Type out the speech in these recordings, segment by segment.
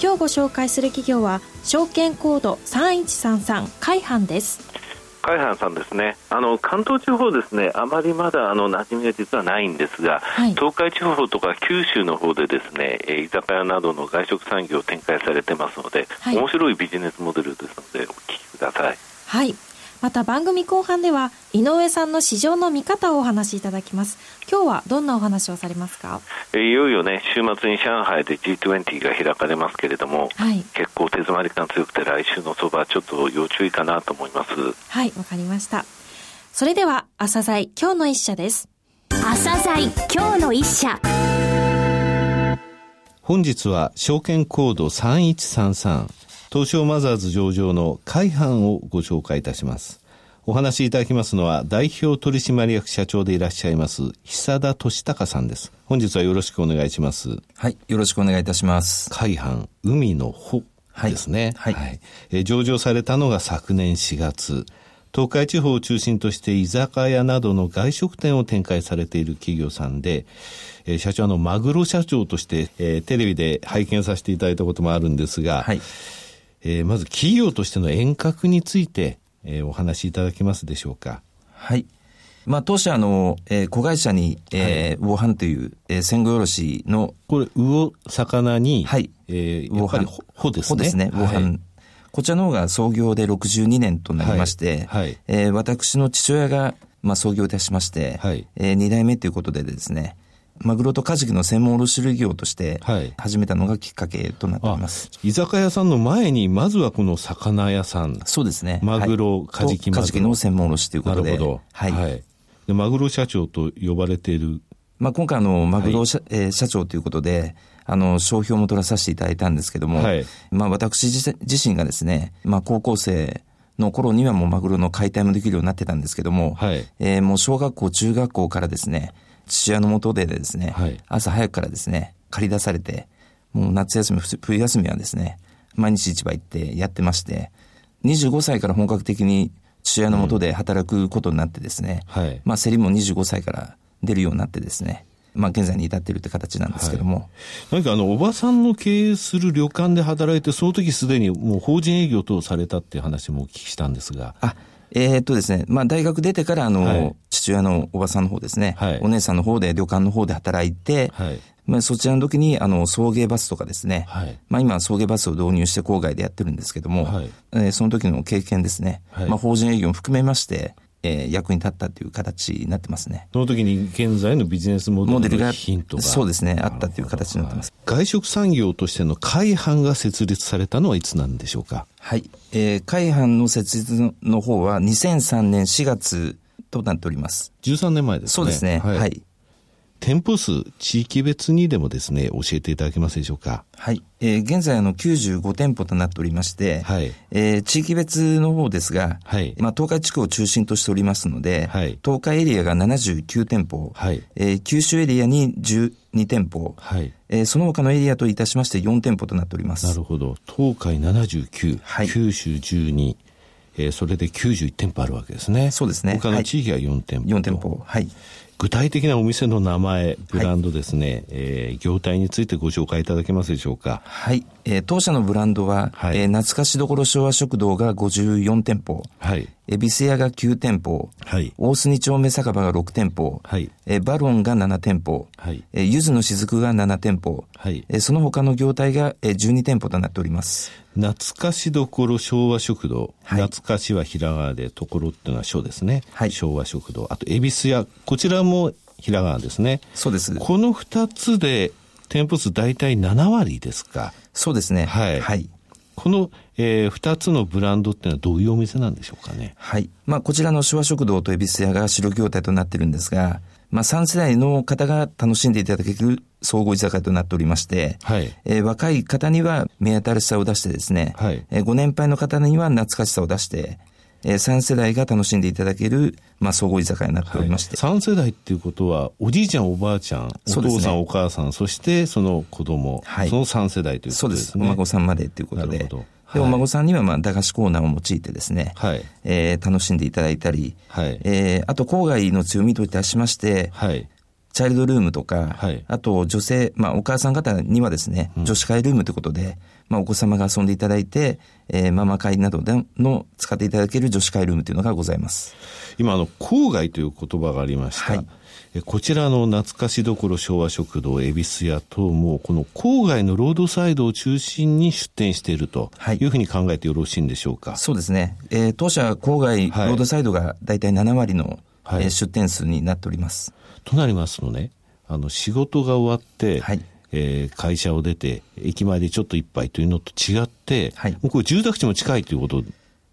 今日ご紹介する企業は証券コード3133海阪です。海阪さんですね。あの関東地方ですねあまりまだあの馴染みが実はないんですが、はい、東海地方とか九州の方でですね居酒屋などの外食産業を展開されてますので、はい、面白いビジネスモデルですのでお聞きください。はいまた番組後半では井上さんの市場の見方をお話しいただきます。今日はどんなお話をされますか？いよいよね週末に上海で G20 が開かれますけれども、はい、結構手詰まり感強くて来週の相場ちょっと要注意かなと思います。はいわかりました。それでは朝鮮今日の一社です。朝鮮今日の一社。本日は証券コード3133東証マザーズ上場の海阪をご紹介いたします。お話しいただきますのは代表取締役社長でいらっしゃいます久田俊孝さんです。本日はよろしくお願いします。はい、よろしくお願いいたします。海阪海の穂ですね。はい。はい、え上場されたのが昨年4月。東海地方を中心として居酒屋などの外食店を展開されている企業さんで、えー、社長のマグロ社長として、えー、テレビで拝見させていただいたこともあるんですが、はい、えー、まず企業としての遠隔について、えー、お話しいただけますでしょうか。はい。まあ、当社の、えー、子会社に、えー、はい、魚販という、えー、鮮魚卸の。これ、魚、魚に、はい。えー、魚販。穂ですね。ですね、魚販。はい、こちらの方が創業で62年となりまして、はい。はい、えー、私の父親が、まあ、創業いたしまして、はい。えー、2代目ということでですね、マグロとカジキの専門卸売業として始めたのがきっかけとなっています、居酒屋さんの前にまずはこの魚屋さん。そうですね。マグロ、はい、カジキカジキの専門卸ということで。なるほど、はい、はい、でマグロ社長と呼ばれている、まあ、今回あのマグロ社はい、えー、社長ということであの、商標も取らさせていただいたんですけども、はい、まあ私自身がですね、まあ高校生の頃にはもうマグロの解体もできるようになってたんですけども、はい、えー、もう小学校、中学校からですね、父親のもとでですね、はい、朝早くからですね、借り出されて、もう夏休み、冬休みはですね、毎日市場行ってやってまして、25歳から本格的に父親のもとで働くことになってですね、うんはい、まあ競りも25歳から出るようになってですね、まあ現在に至っているって形なんですけども。はい、何かあの、おばさんの経営する旅館で働いて、その時すでにもう法人営業等されたっていう話もお聞きしたんですが。あ、えー、っとですね、まあ大学出てからあの、はい、父親のおばさんの方ですね、はい、お姉さんの方で旅館の方で働いて、はい、まあそちらの時にあの送迎バスとかですね、はい、まあ今送迎バスを導入して郊外でやってるんですけども、はい、えー、その時の経験ですね、はい、まあ法人営業も含めまして、えー、役に立ったという形になってますね。その時に現在のビジネスモデルのヒントがそうですね、あったという形になってます。外食産業としての会販が設立されたのはいつなんでしょうか？はい。えー、会販の設立の方は2003年4月となっております。13年前ですね。そうですね。はい、はい店舗数、地域別にでもですね、教えていただけますでしょうか？はい。えー、現在あの95店舗となっておりまして、はい。えー、地域別の方ですが、はい。まあ、東海地区を中心としておりますので、はい。東海エリアが79店舗、はい。えー、九州エリアに12店舗、はい。えー、その他のエリアといたしまして4店舗となっております。なるほど。東海79、はい。九州12、えー、それで91店舗あるわけですね。そうですね。他の地域は4店舗。4店舗。はい。具体的なお店の名前、ブランドですね、はい、えー、業態についてご紹介いただけますでしょうか？はい。えー、当社のブランドは、はい、えー、懐かしどころ昭和食堂が54店舗、はい。恵比寿屋が9店舗、はい。大隅町目酒場が6店舗、はい。えー、バロンが7店舗、はい。えー、ゆずの雫が7店舗、はい。えー、その他の業態が、えー、12店舗となっております。懐かしどころ昭和食堂、はい、懐かしはひらがなでところっていうのは書ですね、はい、昭和食堂。あと恵比寿屋。こちらもひらがなですね。そうです。この二つで店舗数大体7割ですか。そうですね。はい、はい、この、えー、2つのブランドっていうのはどういうお店なんでしょうかね。はい。まあ、こちらの昭和食堂と恵比寿屋が白業態となってるんですが、まあ、3世代の方が楽しんでいただける総合居酒屋となっておりまして、はい、えー、若い方には目新しさを出してですね、はい、えー、ご年配の方には懐かしさを出して、えー、3世代が楽しんでいただける、まあ、総合居酒屋になっておりまして。はい、3世代っていうことは、おじいちゃん、おばあちゃん、お父さん、ね、お母さん、そしてその子供、はい、その3世代ということですね。そうです。お孫さんまでということで。で、お孫さんには、まあ、駄菓子コーナーを用いてですね、はい、えー、楽しんでいただいたり、はい、えー、あと、郊外の強みといたしまして、はい、チャイルドルームとか、はい、あと女性、まあお母さん方にはですね、女子会ルームということで、まあお子様が遊んでいただいて、えー、ママ会などでの使っていただける女子会ルームというのがございます。今、あの、郊外という言葉がありました。はいこちらの懐かしどころ昭和食堂、恵比寿屋等も、この郊外のロードサイドを中心に出店しているというふうに考えてよろしいんでしょうか？はい、そうですね。えー、当社郊外、ロードサイドが大体7割の、はい、えー、出店数になっております。となりますとね、あの、仕事が終わって、はい、えー、会社を出て、駅前でちょっと一杯というのと違って、はい、もうこれ住宅地も近いということ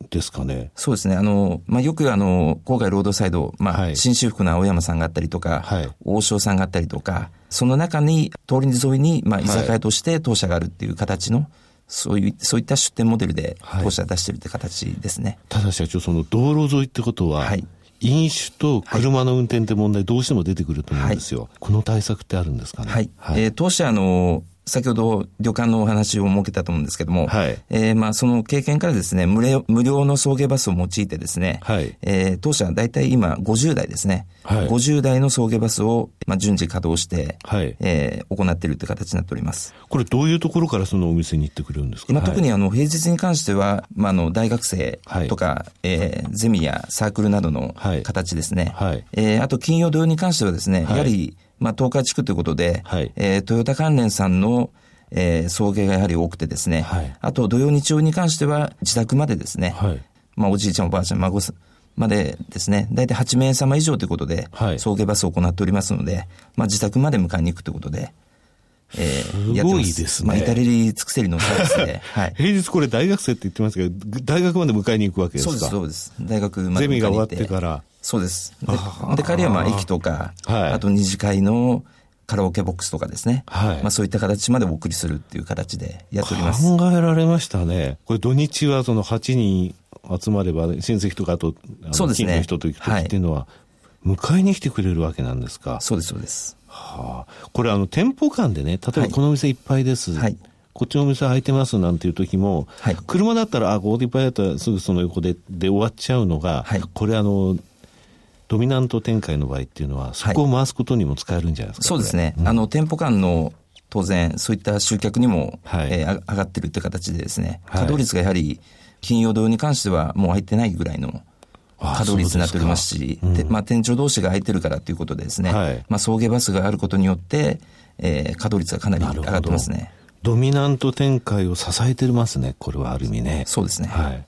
ですかね。そうですね。あの、まあ、よくあの、郊外ロードサイド、まあ、はい、新修復の青山さんがあったりとか、はい、王将さんがあったりとか、その中に、通り沿いに、まあ、居酒屋として当社があるっていう形の、はい、そういう、そういった出店モデルで当社出してるって形ですね。ただ社長、その道路沿いってことは、はい、飲酒と車の運転って問題どうしても出てくると思うんですよ。はい、この対策ってあるんですかね？はい。はい、えー、当社の、先ほど旅館のお話を設けたと思うんですけども、はい、えー、まあその経験からですね、無料無料の送迎バスを用いてですね、はい、えー、当社は大体今50代ですね、はい、50代の送迎バスを、まあ、順次稼働して、はい、えー、行っているという形になっております。これどういうところからそのお店に行ってくるんですか、まあ、特にあの平日に関しては、まあ、あの大学生とか、はい、えー、ゼミやサークルなどの形ですね、はい、えー、あと金曜土曜に関してはですね、やはりまあ、東海地区ということで、はい、えー、トヨタ関連さんの、えー、送迎がやはり多くてですね、はい、あと土曜日曜に関しては自宅までですね、はい、まあ、おじいちゃんおばあちゃん孫までですね、大体8名様以上ということで、送迎バスを行っておりますので、まあ、自宅まで迎えに行くということで、えー、すごいですね。まあ、至れり尽くせりのサービスで。はい。平日これ大学生って言ってますけど、大学まで迎えに行くわけですか？そうです、そうです。大学までゼミが終わってから。そうです。で、で帰りはまあ駅とか、はい、あと二次会のカラオケボックスとかですね。はい。まあそういった形までお送りするっていう形でやっております。考えられましたね。これ土日はその8人集まれば、親戚とかあと、そうですね。の人と行く時っていうのは、迎えに来てくれるわけなんですか？そうです、そうです。はあ。これあの店舗間でね、例えばこのお店いっぱいです。はい。こっちのお店空いてますなんていう時も、はい、車だったら、あ、ここでいっぱいだったらすぐその横でで終わっちゃうのが、はい、これあの、ドミナント展開の場合っていうのは、そこを回すことにも使えるんじゃないですか、はい、そうですね。うん、あの、店舗間の当然、そういった集客にも、はい、えー、上がってるって形でですね、稼働率がやはり、金曜土曜に関してはもう入ってないぐらいの稼働率になっておりますし、うん、まあ、店長同士が空いてるからということでですね、はい、まあ、送迎バスがあることによって、えー、稼働率がかなり上がってますね。ドミナント展開を支えてますね、これはある意味ね。そうですね。はい。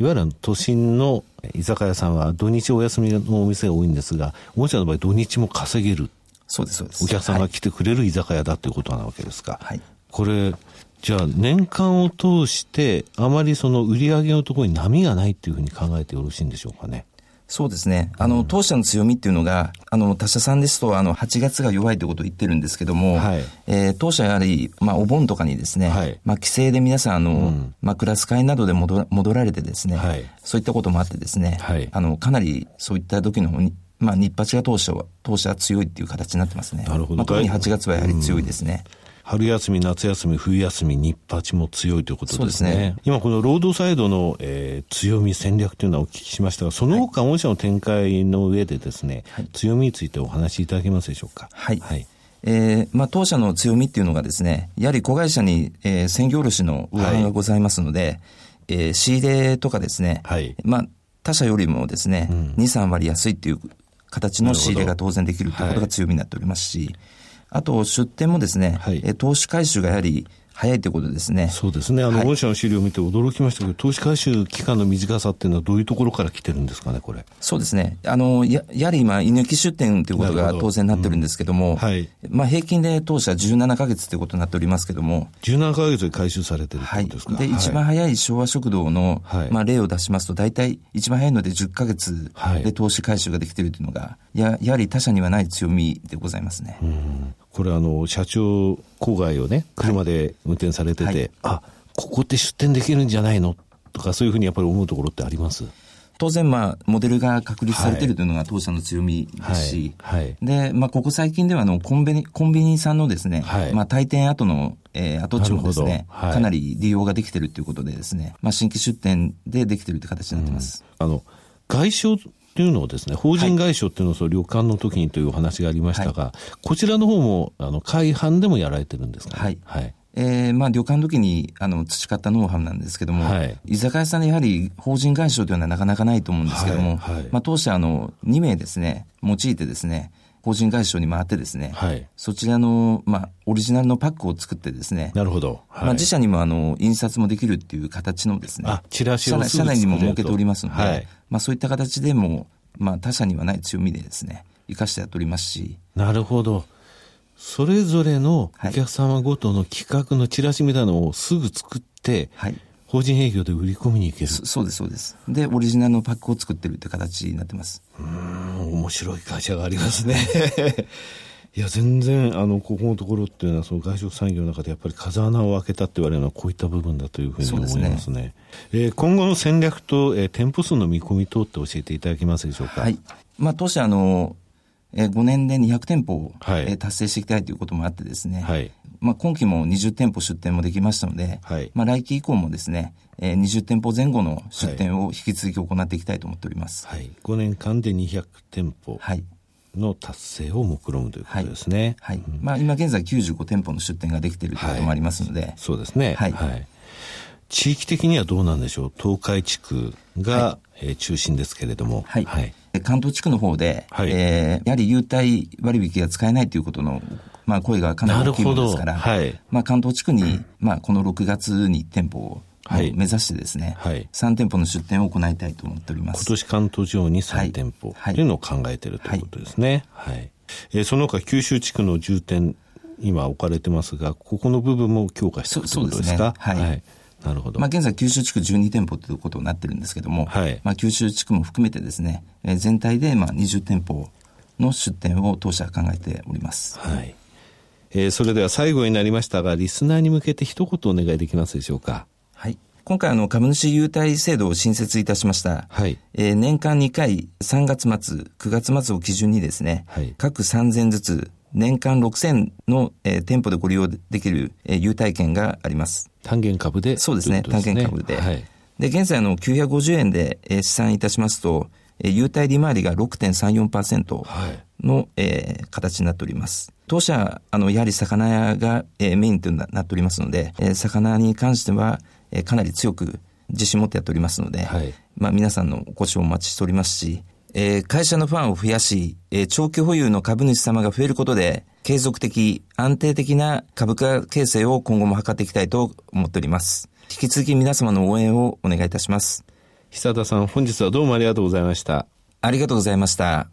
いわゆる都心の居酒屋さんは土日お休みのお店が多いんですが、もちろんの場合土日も稼げる。そうです、そうです。お客さんが来てくれる居酒屋だということなわけですか。はい。これ、じゃあ年間を通して、あまりその売り上げのところに波がないっていうふうに考えてよろしいんでしょうかね。そうですね。あの、当社の強みっていうのが、あの、他社さんですと、あの、8月が弱いということを言ってるんですけども、はい、えー、当社やはり、まあ、お盆とかにですね、はい、まあ、帰省で皆さん、あの、うん、まあ、クラス会などで戻戻られてですね、はい、そういったこともあってですね、はい、あの、かなりそういった時の、まあ、日八が当社は、当社は強いっていう形になってますね。なるほど。まあ、特に8月はやはり強いですね。うん春休み、夏休み、冬休み、日八も強いということですね。すね今この労働サイドの、えー、強み、戦略というのはお聞きしましたが、その他、御社の展開の上でですね、はい、強みについてお話しいただけますでしょうか？はい。はいえー、まあ、当社の強みっていうのがですね、やはり子会社に、えー、専業卸の上がございますので、はい、えー、仕入れとかですね、はい、まあ、他社よりもですね、うん、2、3割安いっていう形の仕入れが当然できるということが強みになっておりますし、はいあと出店もですね、はい、投資回収がやはり早いということですね。そうですね。あの、御社の資料を見て驚きましたけど、投資回収期間の短さっていうのはどういうところから来てるんですかね、これ？そうですね。あの、や、やはり今、居抜き出店ということが当然なってるんですけども、うん、はい。まあ、平均で当社17か月ということになっておりますけども。17か月で回収されてるってことですか、はい、で、一番早い昭和食堂の、はい、まあ、例を出しますと、大体一番早いので10か月で投資回収ができているというのが、や、やはり他社にはない強みでございますね。うんこれあの、社長郊外をね、車で運転されてて、はい。はい、あ、ここって出店できるんじゃないの？とか、そういうふうにやっぱり思うところってあります？当然、まあ、モデルが確立されているというのが当社の強みですし、はい。はい、で、まあ、ここ最近ではあのコンビニ、コンビニさんのですね、はい、まあ、退店後の、えー、跡地もですね、かなり利用ができているということでですね、まあ、新規出店でできているという形になってます。うん、あの、外商というのをですね、法人外商っていうのをその旅館の時にというお話がありましたが、こちらの方も、あの、海販でもやられてるんですか、ね、はい。はい。えー、まあ旅館の時にあの培ったノウハウなんですけども、はい、居酒屋さんでやはり法人外商というのはなかなかないと思うんですけども、はいはい、まあ当社あの2名ですね、用いてですね、法人外商に回ってですね、はい、そちらの、まあ、オリジナルのパックを作ってですね、なるほど。はい、まあ、自社にもあの印刷もできるっていう形のですね、あ、チラシを社内にも設けておりますので、はい、まあそういった形でも、まあ他社にはない強みでですね、生かしてやっておりますし。なるほど。それぞれのお客様ごとの企画のチラシみたいなのをすぐ作って、はい、法人営業で売り込みに行けるそうです、そうです。で、オリジナルのパックを作ってるって形になってます。うん、面白い会社がありますね。いや、全然、あの、ここのところっていうのは、その外食産業の中でやっぱり風穴を開けたって言われるのは、こういった部分だというふうに思いますね。すねえー、今後の戦略と、えー、店舗数の見込み等って教えていただけますでしょうか？はい。まあ、当社、あの、えー、5年で200店舗を、はい、えー、達成していきたいということもあってですね、はい、まあ、今期も20店舗出店もできましたので、はい、まあ、来期以降もですね、えー、20店舗前後の出店を引き続き行っていきたいと思っております。はい、5年間で200店舗。はいの達成を目論むということですね。はい。はいうん、まあ今現在95店舗の出店ができているということもありますので。はい、そうですね。はい。はい。地域的にはどうなんでしょう？東海地区が、はい、えー、中心ですけれども。はい。はい、関東地区の方で、はい、えー、やはり優待割引が使えないということの、まあ、声がかなり大きいものですから、はい、まあ、関東地区に、まあ、この6月に店舗をはい、目指してですね、はい、3店舗の出店を行いたいと思っております。今年関東地方に3店舗というのを考えているということですね。はい。はい、えー、その他九州地区の重点、今置かれてますが、ここの部分も強化していくということですかはい、はいなるほど。まあ、現在、九州地区12店舗ということになってるんですけども、はい、まあ、九州地区も含めてですね、えー、全体でまあ20店舗の出店を当社は考えております。はい。えー、それでは最後になりましたが、リスナーに向けて一言お願いできますでしょうか？はい。今回あの株主優待制度を新設いたしました。はい。えー、年間2回3月末、9月末を基準にですね、はい、各3000ずつ年間6000の、えー、店舗でご利用できる、えー、優待券があります。単元株でそうですね、単元株で。はい、で、現在の950円で、えー、試算いたしますと、えー、優待利回りが6.34%の、はい、えー、形になっております。当社、あの、やはり魚屋が、えー、メインとなっておりますので、えー、魚に関しては、えー、かなり強く自信持ってやっておりますので、はい、まあ皆さんのご視聴お待ちしておりますし、えー、会社のファンを増やし、えー、長期保有の株主様が増えることで、継続的、安定的な株価形成を今後も図っていきたいと思っております。引き続き皆様の応援をお願いいたします。久田さん、本日はどうもありがとうございました。ありがとうございました。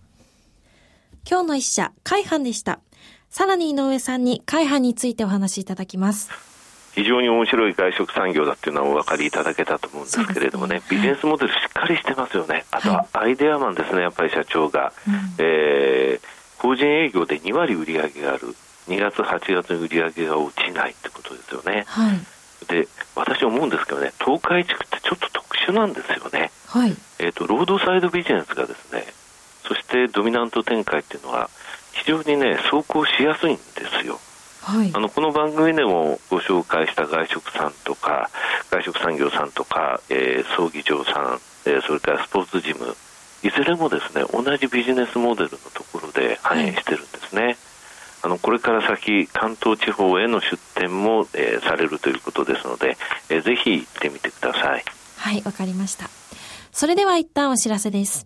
今日の一社、海阪でした。さらに井上さんに海阪についてお話しいただきます。非常に面白い外食産業だっていうのはお分かりいただけたと思うんですけれどもね、ねビジネスモデルしっかりしてますよね、あとはアイデアマンですね、やっぱり社長が。うん、えー法人営業で2割売り上げがある、2月、8月の売り上げが落ちないってことですよね。はい、で、私思うんですけどね、東海地区ってちょっと特殊なんですよね。はい、えっ、ー、と、ロードサイドビジネスがですね、そしてドミナント展開っていうのは、非常にね、走行しやすいんですよ。はい、あのこの番組でもご紹介した外食さんとか外食産業さんとか、えー、葬儀場さん、えー、それからスポーツジムいずれもですね同じビジネスモデルのところで反映してるんですね、はい、あのこれから先関東地方への出店も、えー、されるということですので、えー、ぜひ行ってみてください。はいわかりました。それでは一旦お知らせです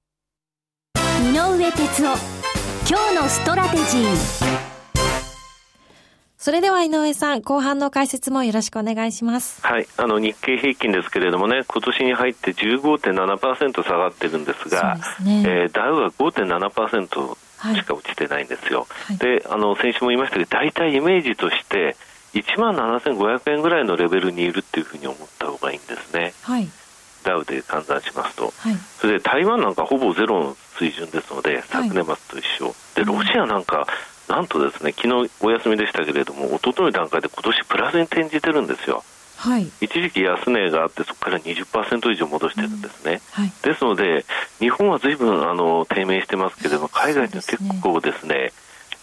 井上哲夫今日のストラテジーそれでは井上さん、後半の解説もよろしくお願いします。はい。あの、日経平均ですけれどもね、今年に入って15.7%下がってるんですが、すね、えー、ダウは5.7%しか落ちてないんですよ。はい、で、あの、先週も言いましたけど、大体イメージとして、1万7500円ぐらいのレベルにいるっていうふうに思った方がいいんですね。はい。ダウで換算しますと、はい、それで台湾なんかほぼゼロの水準ですので、昨年末と一緒、でロシアなんか、なんとですね昨日お休みでしたけれども、一昨日の段階で今年プラスに転じてるんですよ。はい、一時期安値があってそこから20%以上戻してるんですね、うん。はい、ですので日本はずいぶんあの低迷してますけれども海外って結構ですね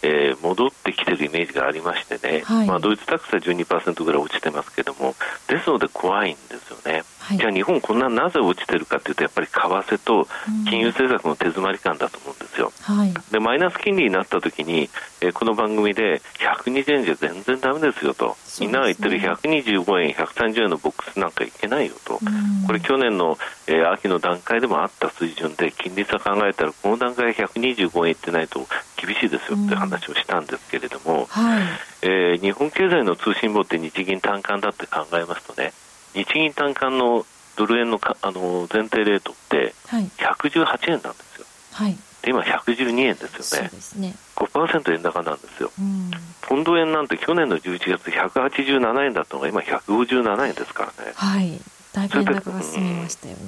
えー、戻ってきてるイメージがありましてね、はい、まあ、ドイツタックスは12%ぐらい落ちてますけどもですので怖いんですよね、はい、じゃあ日本こんななぜ落ちてるかというとやっぱり為替と金融政策の手詰まり感だと思うんですよ、はい、でマイナス金利になった時に、えー、この番組で120円じゃ全然だめですよと、みんなが言ってる125円130円のボックスなんかいけないよと、これ去年の、えー、秋の段階でもあった水準で金利差考えたらこの段階で125円いってないと厳しいですよって話をしたんですけれども、はい、えー、日本経済の通信簿って日銀短観だって考えますとね日銀短観のドル円のかあの前提レートって118円なんですよ。はいで今112円ですよね。そうですね。5%円高なんですよ。うん、ポンド円なんて去年の11月187円だったのが今157円ですからね。はい。だいぶ円高が進みましたよね。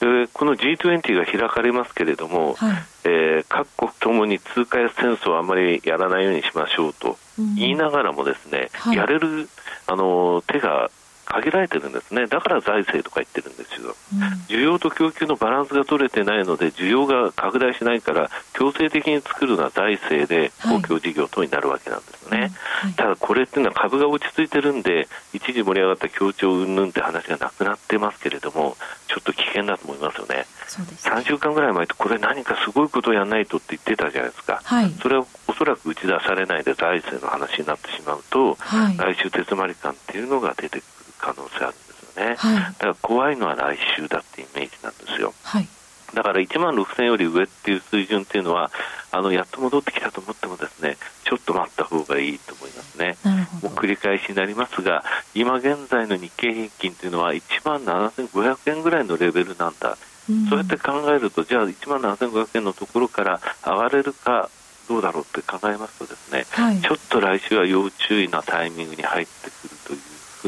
でこの G20 が開かれますけれども、はい、えー、各国ともに通貨戦争をあまりやらないようにしましょうと言いながらもですね、うん、やれるあの手が限られてるんですね、だから財政とか言ってるんですよ、うん、需要と供給のバランスが取れてないので、需要が拡大しないから、強制的に作るのは財政で公共事業等になるわけなんですね、はいはい、ただこれっていうのは株が落ち着いてるんで、一時盛り上がった協調云々って話がなくなってますけれども、ちょっと危険だと思いますよね。そうです。ね3週間ぐらい前ってこれ何かすごいことをやらないとって言ってたじゃないですか、はい、それはおそらく打ち出されないで財政の話になってしまうと、はい、来週手詰まり感っていうのが出てくる可能性あるんですよね、はい、だから怖いのは来週だってイメージなんですよ。はい。だから1万6000より上っていう水準っていうのはあのやっと戻ってきたと思ってもですねちょっと待った方がいいと思いますね。もう繰り返しになりますが今現在の日経平均というのは1万7500円ぐらいのレベルなんだ、うん、そうやって考えるとじゃあ1万7500円のところから上がれるかどうだろうって考えますとですね、はい、ちょっと来週は要注意なタイミングに入ってくるという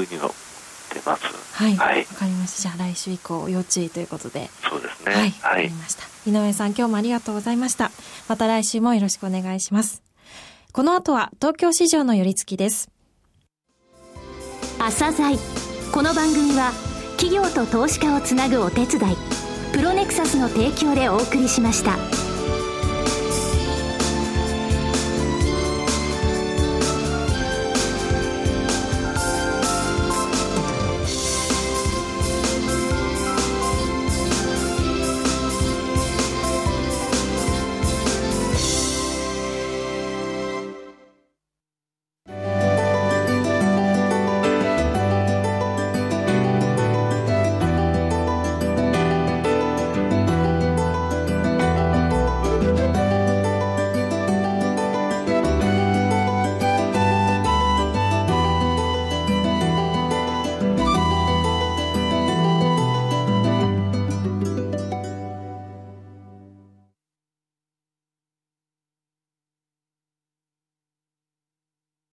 ふうにはってます。はい。わ、はい、かりました。じゃあ来週以降要注意ということで。そうですね。はい。わ、かりました。井上さん今日もありがとうございました。また来週もよろしくお願いします。この後は東京市場の寄り付きです。朝鮮この番組は企業と投資家をつなぐお手伝いプロネクサスの提供でお送りしました。